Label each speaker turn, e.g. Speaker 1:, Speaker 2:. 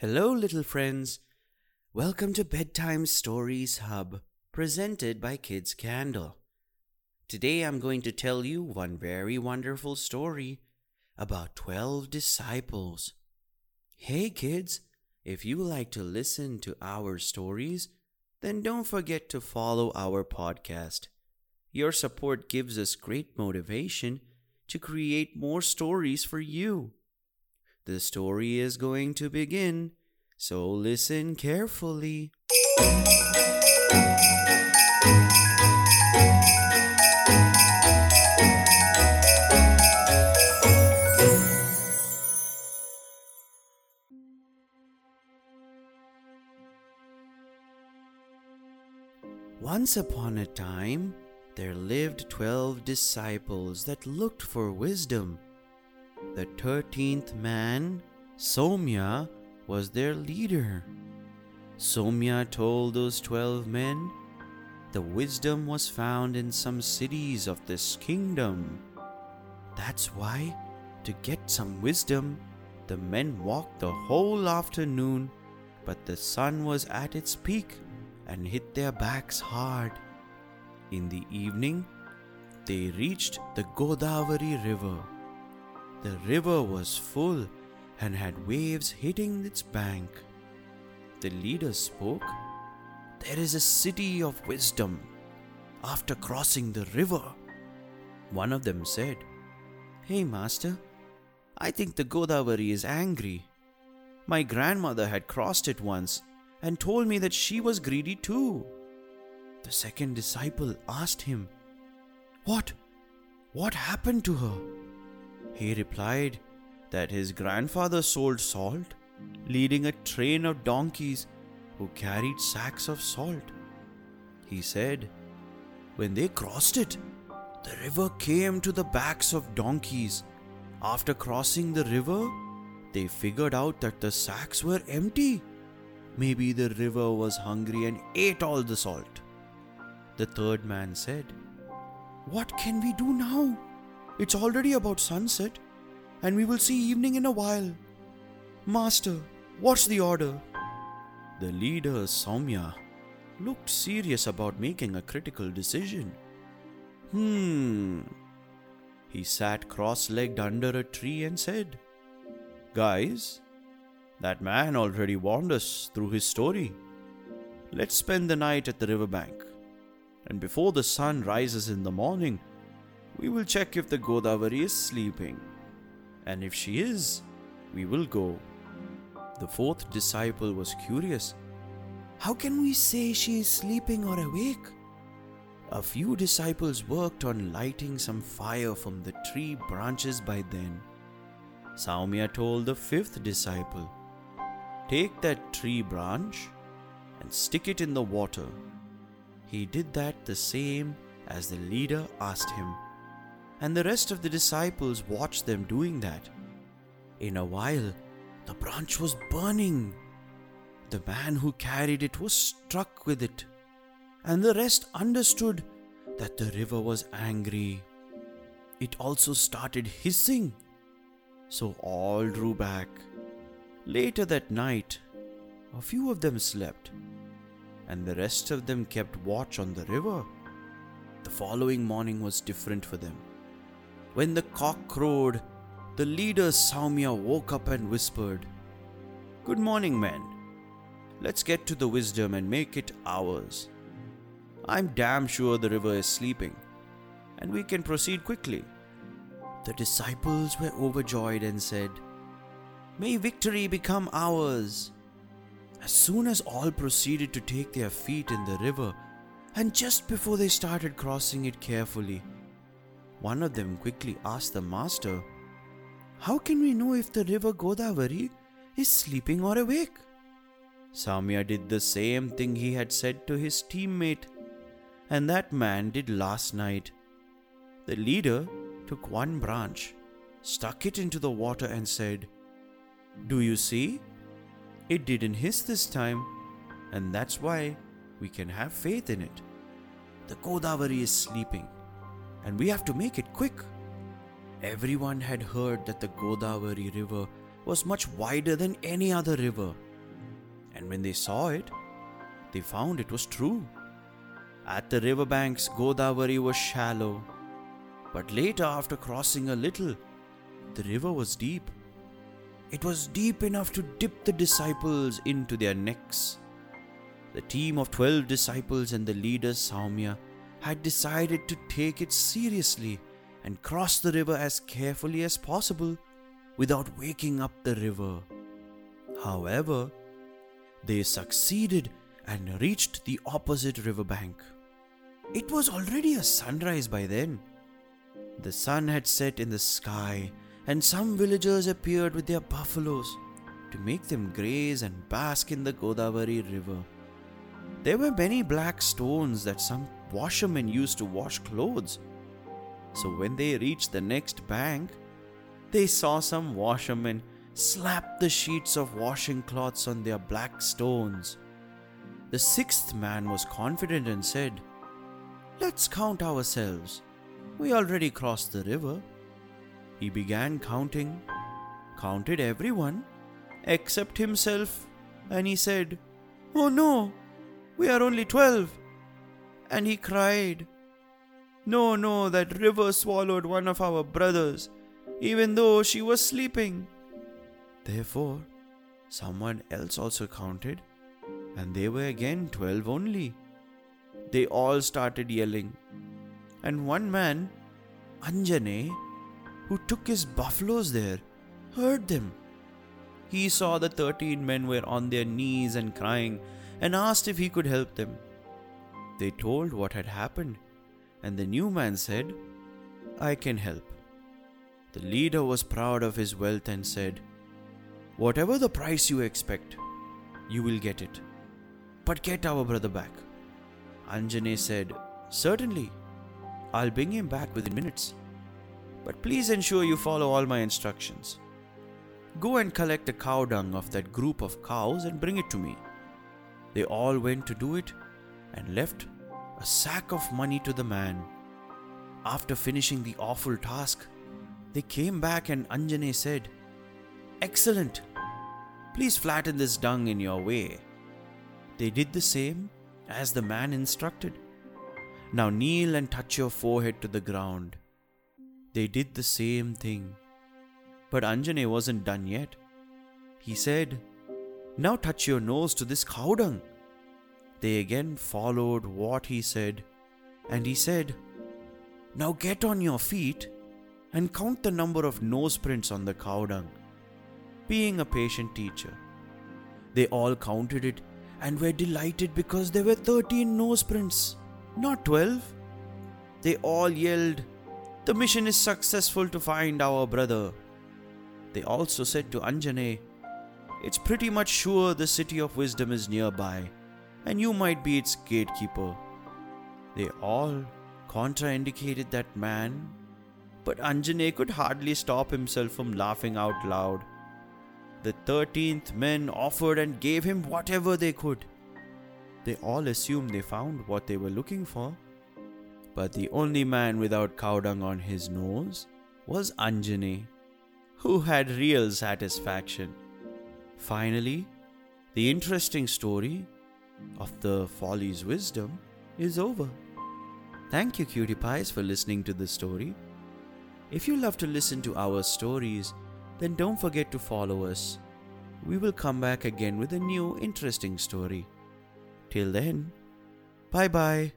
Speaker 1: Hello, little friends. Welcome to Bedtime Stories Hub, presented by Kids Candle. Today I'm going to tell you one very wonderful story about 12 disciples. Hey, kids, if you like to listen to our stories, then don't forget to follow our podcast. Your support gives us great motivation to create more stories for you. The story is going to begin, so listen carefully. Once upon a time, there lived twelve disciples that looked for wisdom. The thirteenth man, Somya, was their leader. Somya told those twelve men the wisdom was found in some cities of this kingdom. That's why, to get some wisdom, the men walked the whole afternoon, but the sun was at its peak and hit their backs hard. In the evening, they reached the Godavari River. The river was full and had waves hitting its bank. The leader spoke, There is a city of wisdom after crossing the river. One of them said, Hey, master, I think the Godavari is angry. My grandmother had crossed it once and told me that she was greedy too. The second disciple asked him, What? What happened to her? He replied that his grandfather sold salt, leading a train of donkeys who carried sacks of salt. He said, When they crossed it, the river came to the backs of donkeys. After crossing the river, they figured out that the sacks were empty. Maybe the river was hungry and ate all the salt. The third man said, What can we do now? It's already about sunset, and we will see evening in a while. Master, what's the order? The leader, Soumya, looked serious about making a critical decision. Hmm. He sat cross legged under a tree and said, Guys, that man already warned us through his story. Let's spend the night at the riverbank, and before the sun rises in the morning, we will check if the Godavari is sleeping. And if she is, we will go. The fourth disciple was curious. How can we say she is sleeping or awake? A few disciples worked on lighting some fire from the tree branches by then. Saumya told the fifth disciple, Take that tree branch and stick it in the water. He did that the same as the leader asked him, and the rest of the disciples watched them doing that. In a while, the branch was burning. The man who carried it was struck with it, and the rest understood that the river was angry. It also started hissing, so all drew back. Later that night, a few of them slept, and the rest of them kept watch on the river. The following morning was different for them. When the cock crowed, the leader Saumya woke up and whispered, Good morning, men. Let's get to the wisdom and make it ours. I'm damn sure the river is sleeping, and we can proceed quickly. The disciples were overjoyed and said, May victory become ours. As soon as all proceeded to take their feet in the river, and just before they started crossing it carefully, one of them quickly asked the master, How can we know if the river Godavari is sleeping or awake? Samya did the same thing he had said to his teammate, and that man did last night. The leader took one branch, stuck it into the water, and said, Do you see? It didn't hiss this time, and that's why we can have faith in it. The Godavari is sleeping, and we have to make it quick. Everyone had heard that the Godavari river was much wider than any other river and when they saw it, they found it was true. At the riverbanks, Godavari was shallow, but later, after crossing a little, the river was deep. It was deep enough to dip the disciples into their necks. The team of 12 disciples and the leader Saumya had decided to take it seriously and cross the river as carefully as possible without waking up the river. However, they succeeded and reached the opposite riverbank. It was already a sunrise by then. The sun had set in the sky, and some villagers appeared with their buffaloes to make them graze and bask in the Godavari river. There were many black stones that some washermen used to wash clothes. So when they reached the next bank, they saw some washermen slap the sheets of washing cloths on their black stones. The sixth man was confident and said, Let's count ourselves. We already crossed the river. He began counting, counted everyone except himself, and he said, Oh no, we are only twelve. And he cried, No, no, that river swallowed one of our brothers, even though she was sleeping. Therefore, someone else also counted, and they were again twelve only. They all started yelling, and one man, Anjane, who took his buffaloes there, heard them. He saw the thirteen men were on their knees and crying, and asked if he could help them. They told what had happened, and the new man said, I can help. The leader was proud of his wealth and said, Whatever the price you expect, you will get it. But get our brother back. Anjane said, Certainly, I'll bring him back within minutes. But please ensure you follow all my instructions. Go and collect the cow dung of that group of cows and bring it to me. They all went to do it and left a sack of money to the man. After finishing the awful task, they came back and Anjane said, Excellent! Please flatten this dung in your way. They did the same as the man instructed. Now kneel and touch your forehead to the ground. They did the same thing. But Anjane wasn't done yet. He said, Now touch your nose to this cow dung. They again followed what he said, and he said, Now get on your feet and count the number of nose prints on the cow dung. Being a patient teacher, they all counted it and were delighted because there were 13 nose prints, not 12. They all yelled, The mission is successful to find our brother. They also said to Anjane, It's pretty much sure the city of wisdom is nearby and you might be its gatekeeper. They all contraindicated that man, but Anjane could hardly stop himself from laughing out loud. The thirteenth men offered and gave him whatever they could. They all assumed they found what they were looking for. But the only man without cow dung on his nose was Anjane, who had real satisfaction. Finally, the interesting story of the Folly's wisdom is over. Thank you, cutie pies, for listening to this story. If you love to listen to our stories, then don't forget to follow us. We will come back again with a new interesting story. Till then, bye bye.